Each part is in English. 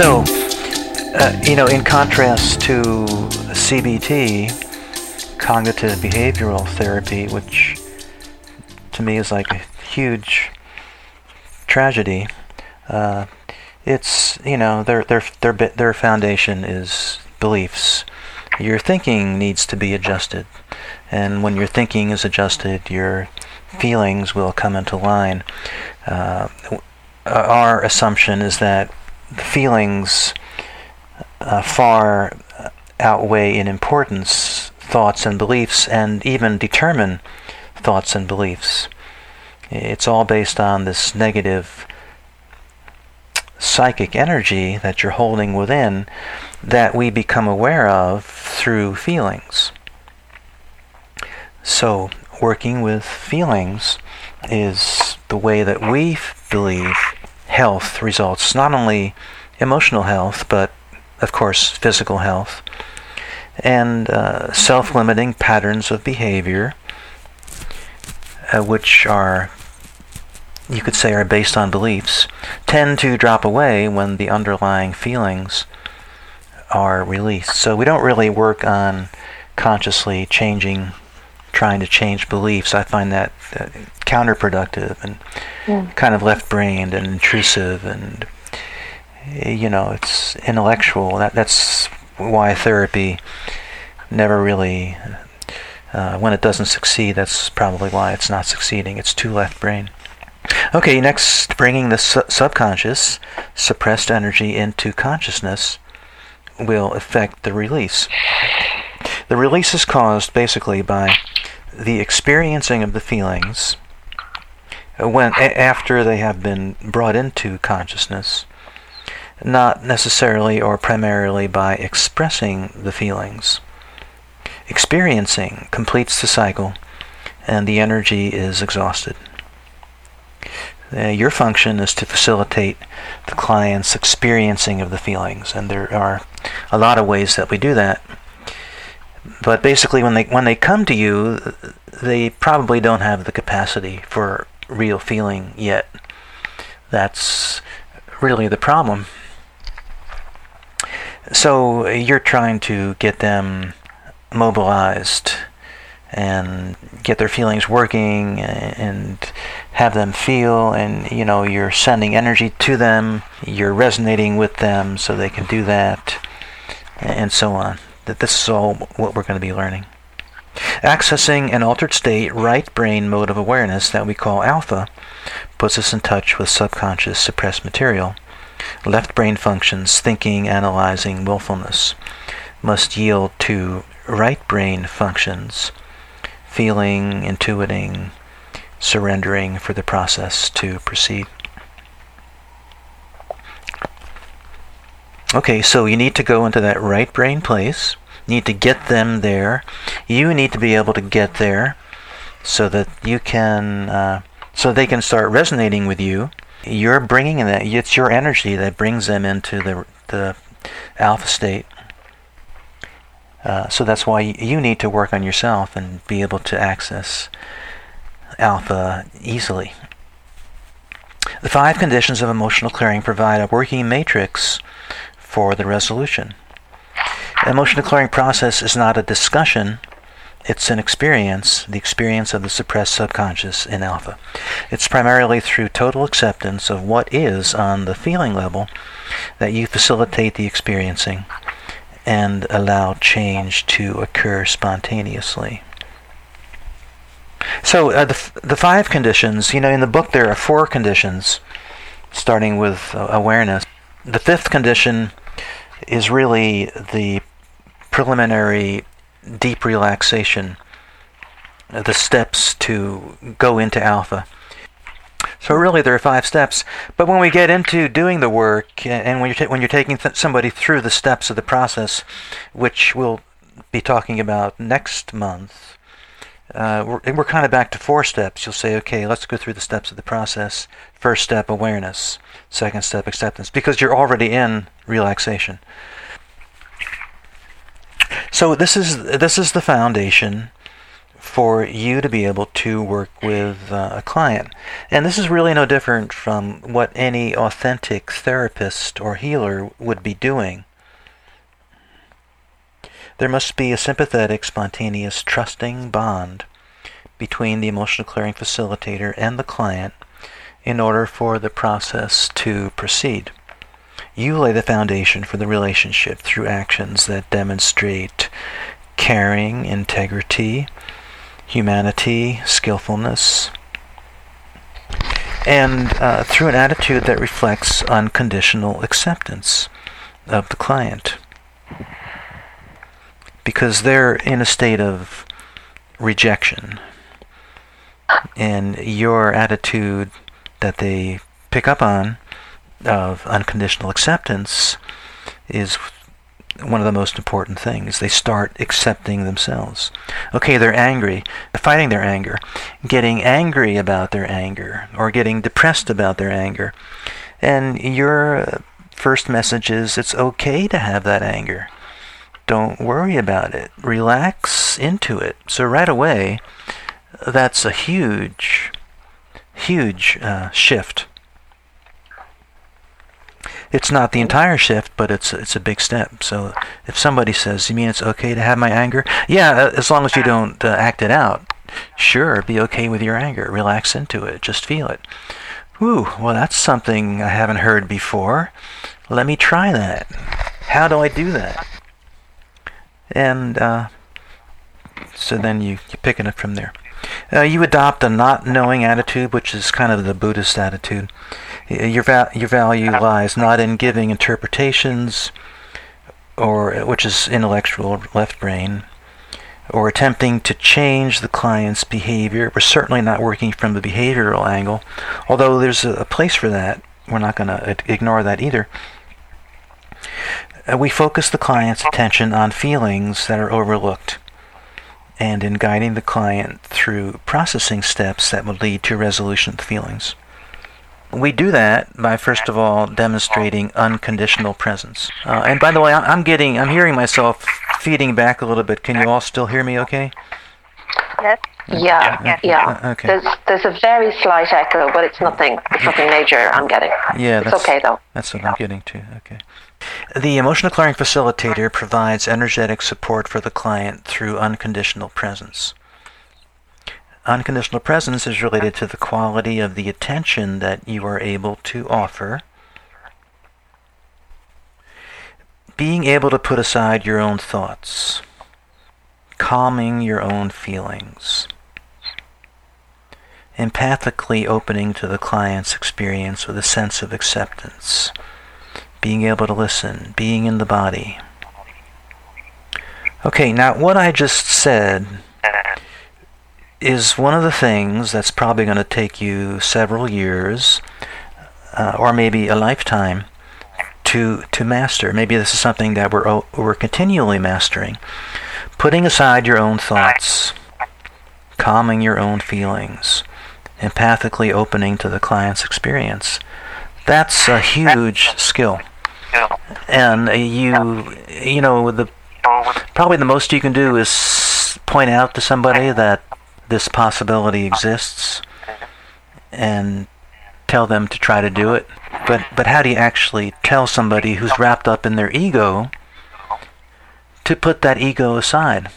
So, uh, you know, in contrast to CBT, cognitive behavioral therapy, which to me is like a huge tragedy, uh, it's you know their their their their foundation is beliefs. Your thinking needs to be adjusted, and when your thinking is adjusted, your feelings will come into line. Uh, our assumption is that the feelings uh, far outweigh in importance thoughts and beliefs, and even determine thoughts and beliefs. It's all based on this negative psychic energy that you're holding within that we become aware of through feelings. So, working with feelings is the way that we believe health results, not only emotional health, but of course, physical health, and uh, self limiting patterns of behavior, uh, which are you could say are based on beliefs, tend to drop away when the underlying feelings are released. So we don't really work on consciously changing, trying to change beliefs. I find that uh, counterproductive and yeah. kind of left-brained and intrusive, and you know, it's intellectual. That that's why therapy never really. Uh, when it doesn't succeed, that's probably why it's not succeeding. It's too left brain. Okay, next, bringing the su- subconscious, suppressed energy into consciousness will affect the release. The release is caused basically by the experiencing of the feelings when a- after they have been brought into consciousness, not necessarily or primarily by expressing the feelings. Experiencing completes the cycle and the energy is exhausted. Uh, your function is to facilitate the client's experiencing of the feelings, and there are a lot of ways that we do that. But basically, when they when they come to you, they probably don't have the capacity for real feeling yet. That's really the problem. So you're trying to get them mobilized and get their feelings working and have them feel and you know you're sending energy to them you're resonating with them so they can do that and so on that this is all what we're going to be learning. Accessing an altered state right brain mode of awareness that we call alpha puts us in touch with subconscious suppressed material. Left brain functions thinking analyzing willfulness must yield to right brain functions. Feeling, intuiting, surrendering for the process to proceed. Okay, so you need to go into that right brain place. You need to get them there. You need to be able to get there so that you can, uh, so they can start resonating with you. You're bringing that. It's your energy that brings them into the the alpha state. Uh, so that's why you need to work on yourself and be able to access alpha easily. The five conditions of emotional clearing provide a working matrix for the resolution. The emotional clearing process is not a discussion, it's an experience, the experience of the suppressed subconscious in alpha. It's primarily through total acceptance of what is on the feeling level that you facilitate the experiencing and allow change to occur spontaneously. So uh, the, f- the five conditions, you know, in the book there are four conditions, starting with uh, awareness. The fifth condition is really the preliminary deep relaxation, uh, the steps to go into alpha. So really, there are five steps. But when we get into doing the work, and when you're ta- when you're taking th- somebody through the steps of the process, which we'll be talking about next month, uh, we're, we're kind of back to four steps. You'll say, okay, let's go through the steps of the process. First step, awareness. Second step, acceptance, because you're already in relaxation. So this is this is the foundation for you to be able to work with uh, a client. And this is really no different from what any authentic therapist or healer would be doing. There must be a sympathetic, spontaneous, trusting bond between the emotional clearing facilitator and the client in order for the process to proceed. You lay the foundation for the relationship through actions that demonstrate caring, integrity, humanity, skillfulness, and uh, through an attitude that reflects unconditional acceptance of the client. Because they're in a state of rejection. And your attitude that they pick up on of unconditional acceptance is one of the most important things. They start accepting themselves. Okay, they're angry, fighting their anger, getting angry about their anger, or getting depressed about their anger. And your first message is it's okay to have that anger. Don't worry about it. Relax into it. So, right away, that's a huge, huge uh, shift it's not the entire shift, but it's it's a big step. So if somebody says, "You mean it's okay to have my anger?" Yeah, uh, as long as you don't uh, act it out. Sure, be okay with your anger. Relax into it. Just feel it. Ooh, well, that's something I haven't heard before. Let me try that. How do I do that? And uh, so then you, you pick it from there. Uh, you adopt a not knowing attitude, which is kind of the Buddhist attitude. Your, va- your value lies not in giving interpretations, or which is intellectual left brain, or attempting to change the client's behavior. We're certainly not working from the behavioral angle, although there's a, a place for that. We're not going to ignore that either. Uh, we focus the client's attention on feelings that are overlooked and in guiding the client through processing steps that would lead to resolution of the feelings. We do that by first of all demonstrating unconditional presence. Uh, and by the way, I'm getting, I'm hearing myself feeding back a little bit. Can you all still hear me? Okay. Yes. Yeah, yeah. Uh, okay. There's there's a very slight echo, but it's nothing. It's nothing major. I'm getting. Yeah, it's that's okay though. That's what I'm getting too. Okay. The emotional clearing facilitator provides energetic support for the client through unconditional presence. Unconditional presence is related to the quality of the attention that you are able to offer. Being able to put aside your own thoughts, calming your own feelings, empathically opening to the client's experience with a sense of acceptance, being able to listen, being in the body. Okay, now what I just said is one of the things that's probably going to take you several years uh, or maybe a lifetime to to master. Maybe this is something that we're we're continually mastering. Putting aside your own thoughts, calming your own feelings, empathically opening to the client's experience. That's a huge skill. And you you know the probably the most you can do is point out to somebody that this possibility exists and tell them to try to do it. But but how do you actually tell somebody who's wrapped up in their ego to put that ego aside?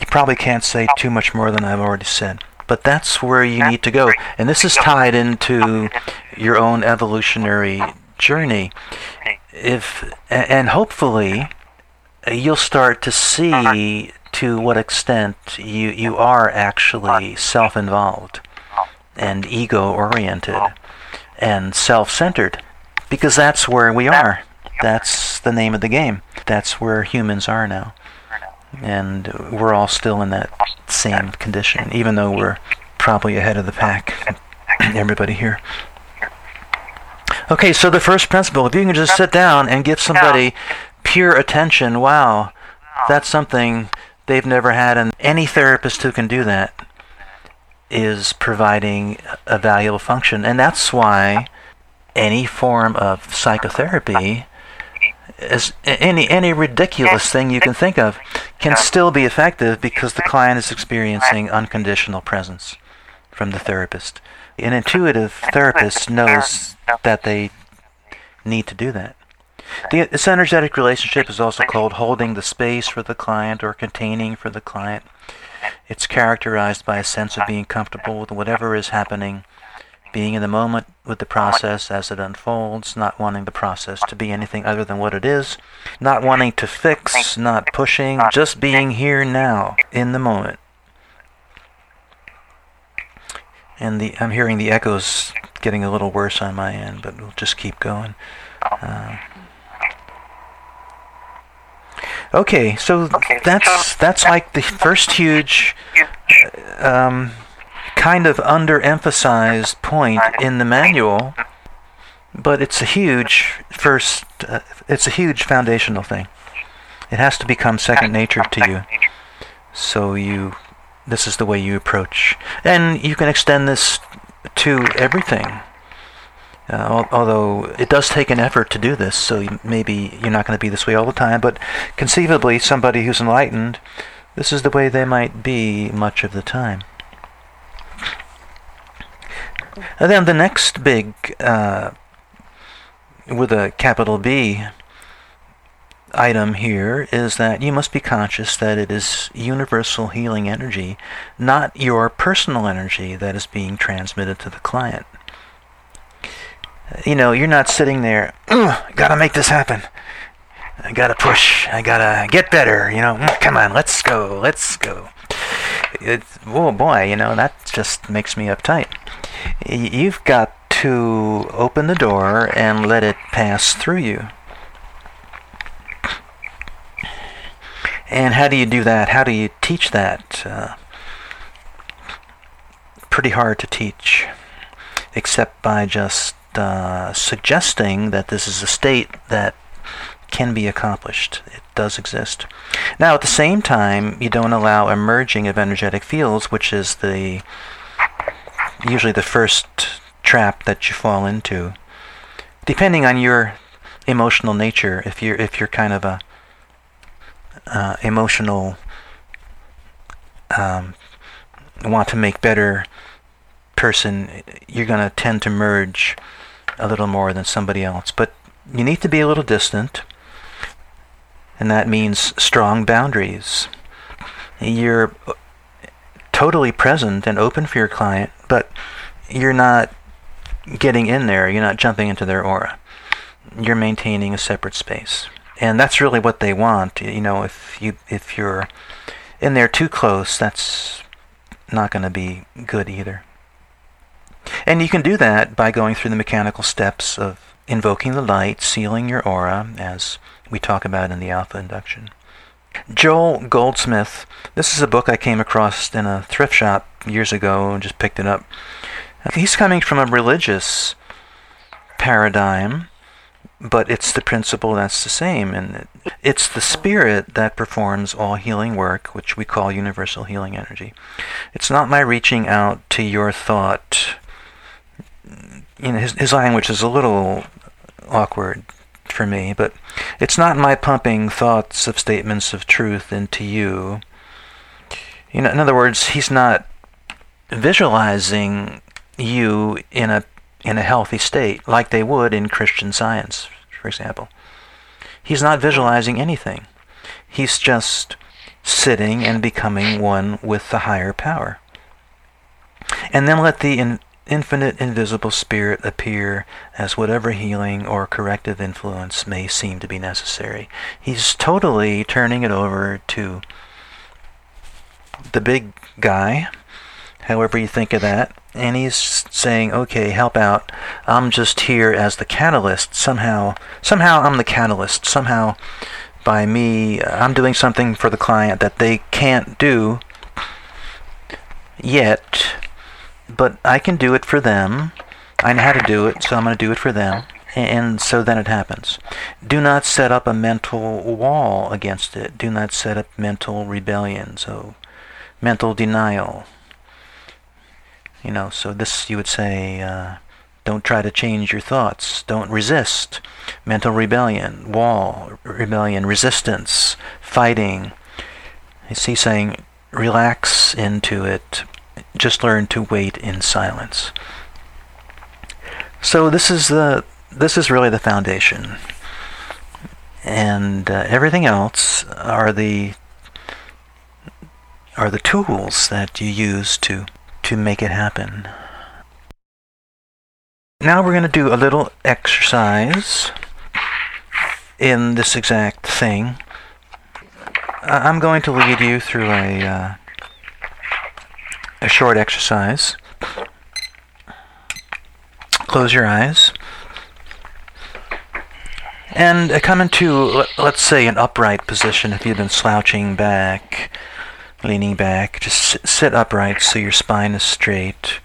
You probably can't say too much more than I've already said. But that's where you need to go. And this is tied into your own evolutionary journey. If and hopefully uh, you'll start to see uh-huh. to what extent you, you are actually self involved and ego oriented and self centered. Because that's where we are. That's the name of the game. That's where humans are now. And we're all still in that same condition, even though we're probably ahead of the pack. Everybody here. Okay, so the first principle if you can just sit down and give somebody pure attention, wow, that's something they've never had, and any therapist who can do that is providing a valuable function. And that's why any form of psychotherapy as any any ridiculous thing you can think of can still be effective because the client is experiencing unconditional presence from the therapist. An intuitive therapist knows that they need to do that. The, this energetic relationship is also called holding the space for the client or containing for the client. It's characterized by a sense of being comfortable with whatever is happening, being in the moment with the process as it unfolds, not wanting the process to be anything other than what it is, not wanting to fix, not pushing, just being here now, in the moment. And the I'm hearing the echoes getting a little worse on my end, but we'll just keep going. Uh, Okay, so that's that's like the first huge um, kind of underemphasized point in the manual, but it's a huge first. Uh, it's a huge foundational thing. It has to become second nature to you. So you, this is the way you approach, and you can extend this to everything. Uh, although it does take an effort to do this, so maybe you're not going to be this way all the time, but conceivably, somebody who's enlightened, this is the way they might be much of the time. And then the next big, uh, with a capital B item here, is that you must be conscious that it is universal healing energy, not your personal energy, that is being transmitted to the client you know, you're not sitting there, gotta make this happen. I gotta push. I gotta get better. You know, mm, come on, let's go, let's go. It's, oh boy, you know that just makes me uptight. You've got to open the door and let it pass through you. And how do you do that? How do you teach that? Uh, pretty hard to teach, except by just uh, suggesting that this is a state that can be accomplished. It does exist. Now, at the same time, you don't allow emerging of energetic fields, which is the usually the first trap that you fall into. Depending on your emotional nature, if you're if you're kind of a uh, emotional um, want to make better person, you're going to tend to merge a little more than somebody else. But you need to be a little distant, and that means strong boundaries. You're totally present and open for your client, but you're not getting in there, you're not jumping into their aura. You're maintaining a separate space. And that's really what they want. You know, if you if you're in there too close, that's not going to be good either. And you can do that by going through the mechanical steps of invoking the light, sealing your aura, as we talk about in the alpha induction. Joel Goldsmith, this is a book I came across in a thrift shop years ago and just picked it up. He's coming from a religious paradigm, but it's the principle that's the same. And it's the spirit that performs all healing work, which we call universal healing energy. It's not my reaching out to your thought you know, his, his language is a little awkward for me, but it's not my pumping thoughts of statements of truth into you. You know, in other words, he's not visualizing you in a in a healthy state like they would in Christian Science, for example. He's not visualizing anything. He's just sitting and becoming one with the higher power. And then let the in, infinite invisible spirit appear as whatever healing or corrective influence may seem to be necessary. He's totally turning it over to the big guy, however you think of that, and he's saying, "Okay, help out. I'm just here as the catalyst. Somehow, somehow I'm the catalyst. Somehow by me, uh, I'm doing something for the client that they can't do yet." but I can do it for them. I know how to do it, so I'm going to do it for them. And so then it happens. Do not set up a mental wall against it. Do not set up mental rebellion, so mental denial. You know, so this you would say, uh, Don't try to change your thoughts. Don't resist. Mental rebellion, wall, rebellion, resistance, fighting. I see saying, relax into it. Just learn to wait in silence. So this is the this is really the foundation, and uh, everything else are the are the tools that you use to to make it happen. Now we're going to do a little exercise in this exact thing. I'm going to lead you through a uh, a short exercise. Close your eyes. And uh, come into, let's say, an upright position if you've been slouching back, leaning back. Just sit upright so your spine is straight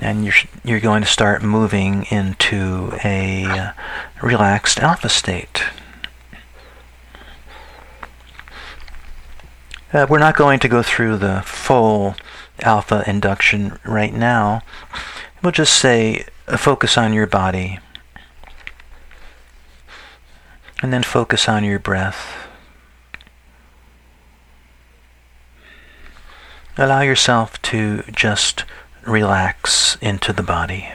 and you're you're going to start moving into a uh, relaxed alpha state. Uh, we're not going to go through the full alpha induction right now. We'll just say uh, focus on your body and then focus on your breath. Allow yourself to just relax into the body.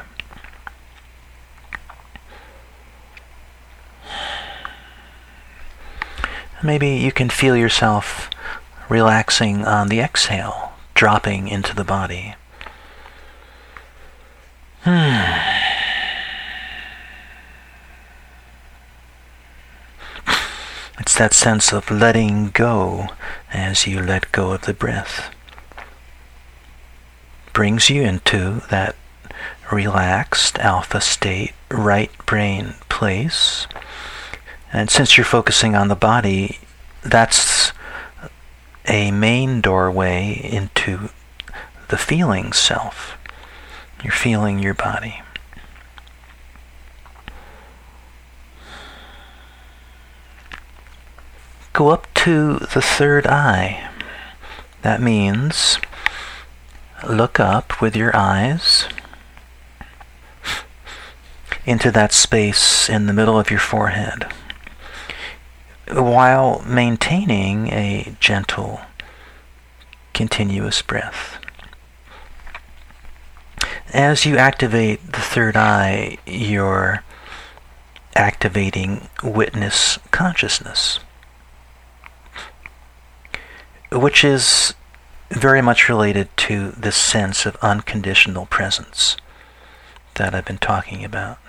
Maybe you can feel yourself relaxing on the exhale, dropping into the body. Hmm. It's that sense of letting go as you let go of the breath brings you into that relaxed alpha state, right brain place. And since you're focusing on the body, that's a main doorway into the feeling self. You're feeling your body. Go up to the third eye. That means look up with your eyes into that space in the middle of your forehead while maintaining a gentle, continuous breath. As you activate the third eye, you're activating witness consciousness, which is very much related to this sense of unconditional presence that I've been talking about.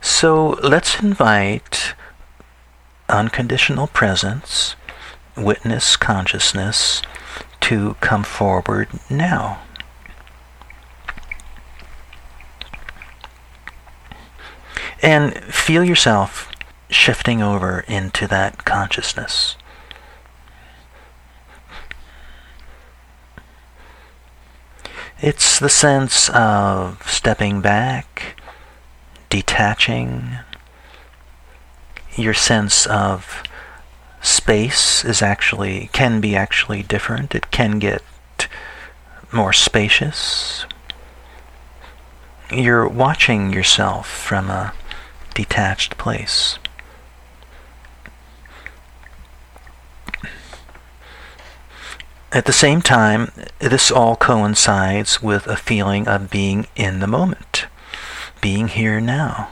So let's invite unconditional presence, witness consciousness, to come forward now. And feel yourself shifting over into that consciousness. It's the sense of stepping back, detaching. Your sense of space is actually can be actually different. It can get more spacious. You're watching yourself from a detached place. At the same time, this all coincides with a feeling of being in the moment, being here now.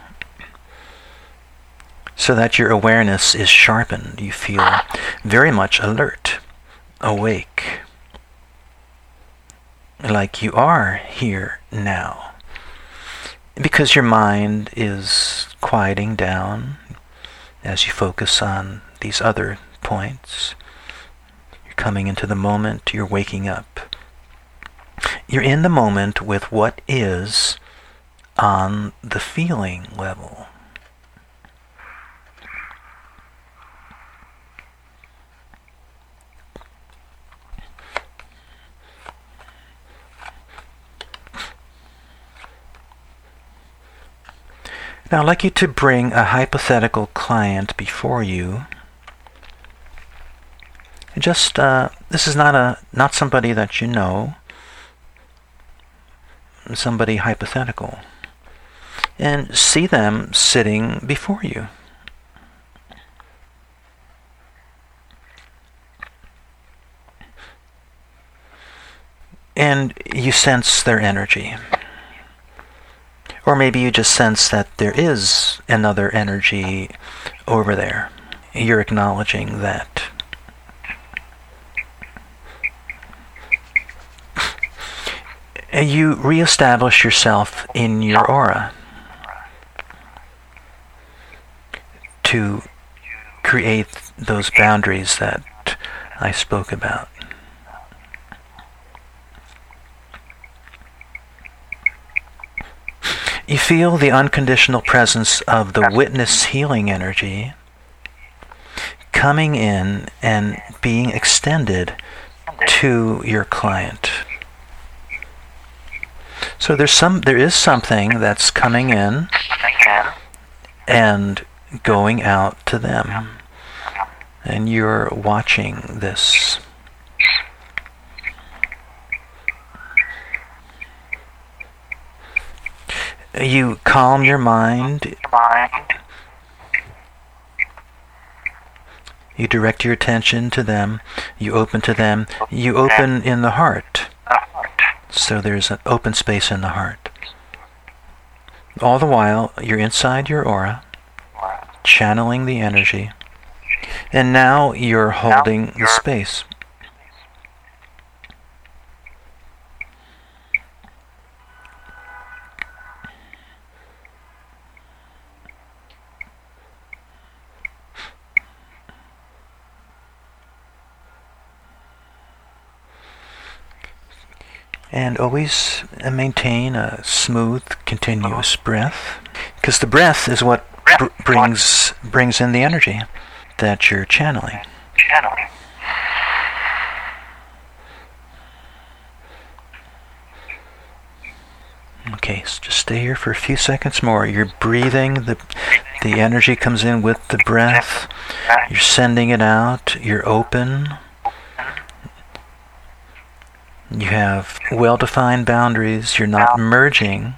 So that your awareness is sharpened. You feel very much alert, awake, like you are here now. Because your mind is quieting down as you focus on these other points coming into the moment, you're waking up. You're in the moment with what is on the feeling level. Now, I'd like you to bring a hypothetical client before you Just uh, this is not a not somebody that you know. Somebody hypothetical, and see them sitting before you. And you sense their energy. Or maybe you just sense that there is another energy over there. You're acknowledging that. You reestablish yourself in your aura to create those boundaries that I spoke about. You feel the unconditional presence of the witness healing energy coming in and being extended to your client. So there's some there is something that's coming in and going out to them. And you're watching this. You calm your mind. You direct your attention to them. You open to them. You open in the heart. So there's an open space in the heart. All the while, you're inside your aura, channeling the energy, and now you're holding the space. And always uh, maintain a smooth, continuous breath, because the breath is what br- brings brings in the energy that you're channeling. Channeling. Okay, so just stay here for a few seconds more. You're breathing, the the energy comes in with the breath. You're sending it out. You're open. You have well defined boundaries. You're not merging.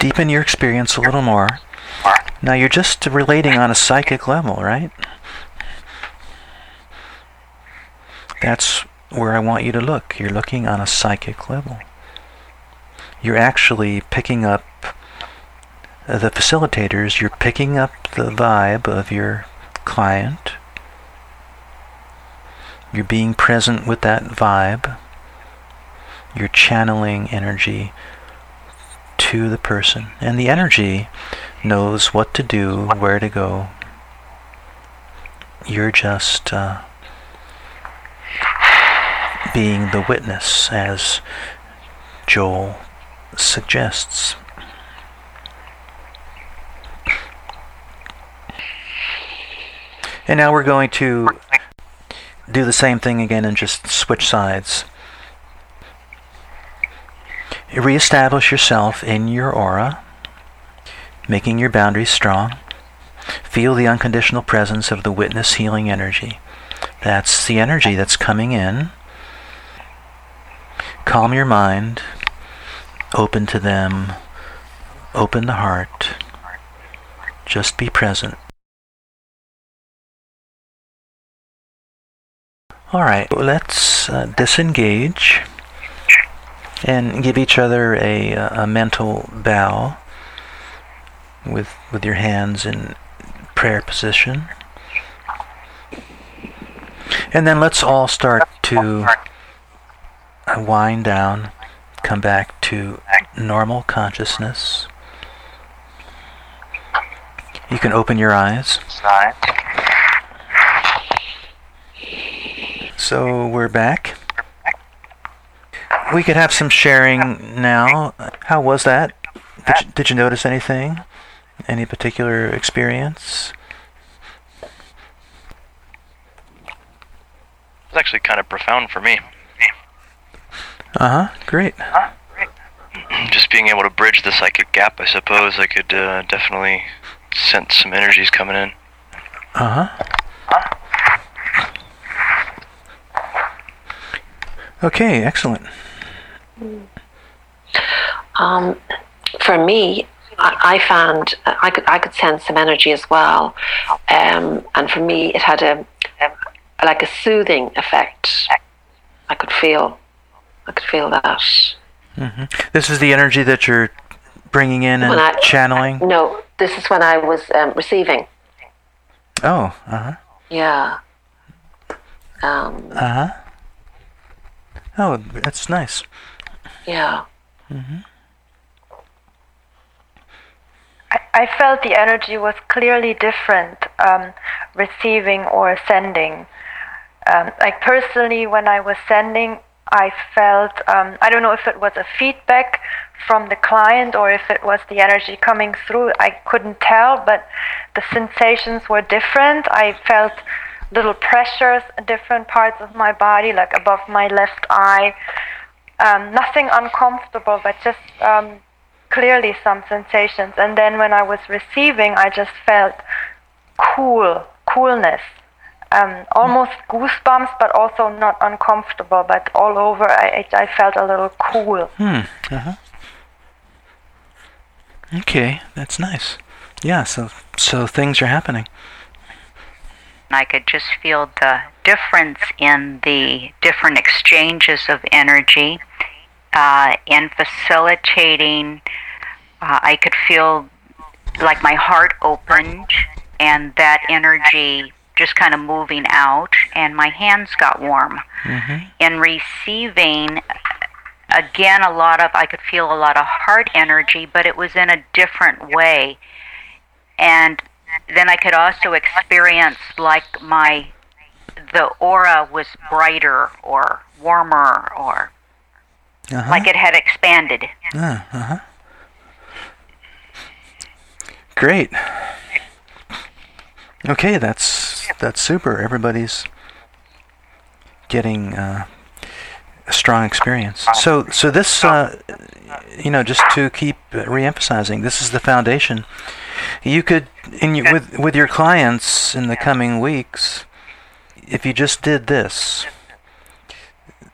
Deepen your experience a little more. Now you're just relating on a psychic level, right? That's where I want you to look. You're looking on a psychic level. You're actually picking up the facilitators, you're picking up the vibe of your client. You're being present with that vibe. You're channeling energy to the person. And the energy knows what to do, where to go. You're just uh, being the witness, as Joel suggests. And now we're going to do the same thing again and just switch sides. Reestablish yourself in your aura, making your boundaries strong. Feel the unconditional presence of the witness healing energy. That's the energy that's coming in. Calm your mind, open to them, open the heart. Just be present. Alright, let's uh, disengage and give each other a, a mental bow with, with your hands in prayer position. And then let's all start to wind down, come back to normal consciousness. You can open your eyes. So we're back. We could have some sharing now. How was that? Did you, did you notice anything? Any particular experience? It was actually kind of profound for me. Uh huh. Great. Just being able to bridge the psychic gap, I suppose I could uh, definitely sense some energies coming in. Uh huh. Okay, excellent. Um, for me, I, I found I could I could sense some energy as well, um, and for me, it had a, a like a soothing effect. I could feel, I could feel that. hmm This is the energy that you're bringing in and I- channeling. No, this is when I was um, receiving. Oh, uh huh. Yeah. Um, Uh huh. Oh, that's nice. yeah. I, I felt the energy was clearly different, um, receiving or sending. Um, like personally, when I was sending, I felt um, I don't know if it was a feedback from the client or if it was the energy coming through. I couldn't tell, but the sensations were different. I felt little pressures in different parts of my body, like above my left eye. Um, nothing uncomfortable, but just um, clearly some sensations. And then when I was receiving, I just felt cool, coolness, um, almost goosebumps, but also not uncomfortable, but all over. I, I felt a little cool. Hmm. Uh huh. Okay, that's nice. Yeah. So so things are happening. I could just feel the difference in the different exchanges of energy. Uh, in facilitating, uh, I could feel like my heart opened and that energy just kind of moving out, and my hands got warm. Mm-hmm. In receiving, again, a lot of, I could feel a lot of heart energy, but it was in a different way. And then I could also experience like my the aura was brighter or warmer or Uh-huh. like it had expanded. Uh huh. Great. Okay, that's that's super. Everybody's getting uh, a strong experience. So so this, uh, you know, just to keep re-emphasizing, this is the foundation. You could, in your, with with your clients in the coming weeks, if you just did this,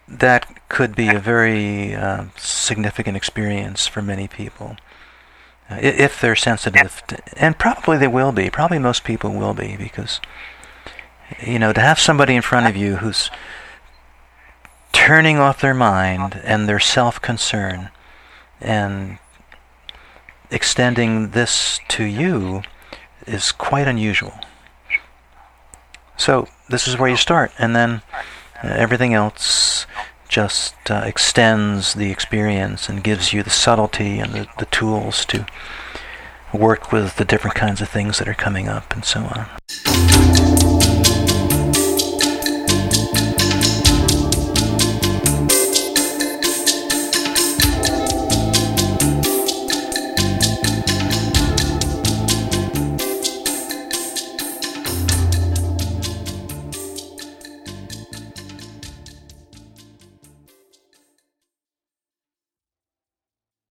that could be a very uh, significant experience for many people. Uh, if they're sensitive, to, and probably they will be. Probably most people will be because, you know, to have somebody in front of you who's turning off their mind and their self-concern and extending this to you is quite unusual. So this is where you start, and then uh, everything else just uh, extends the experience and gives you the subtlety and the, the tools to work with the different kinds of things that are coming up and so on.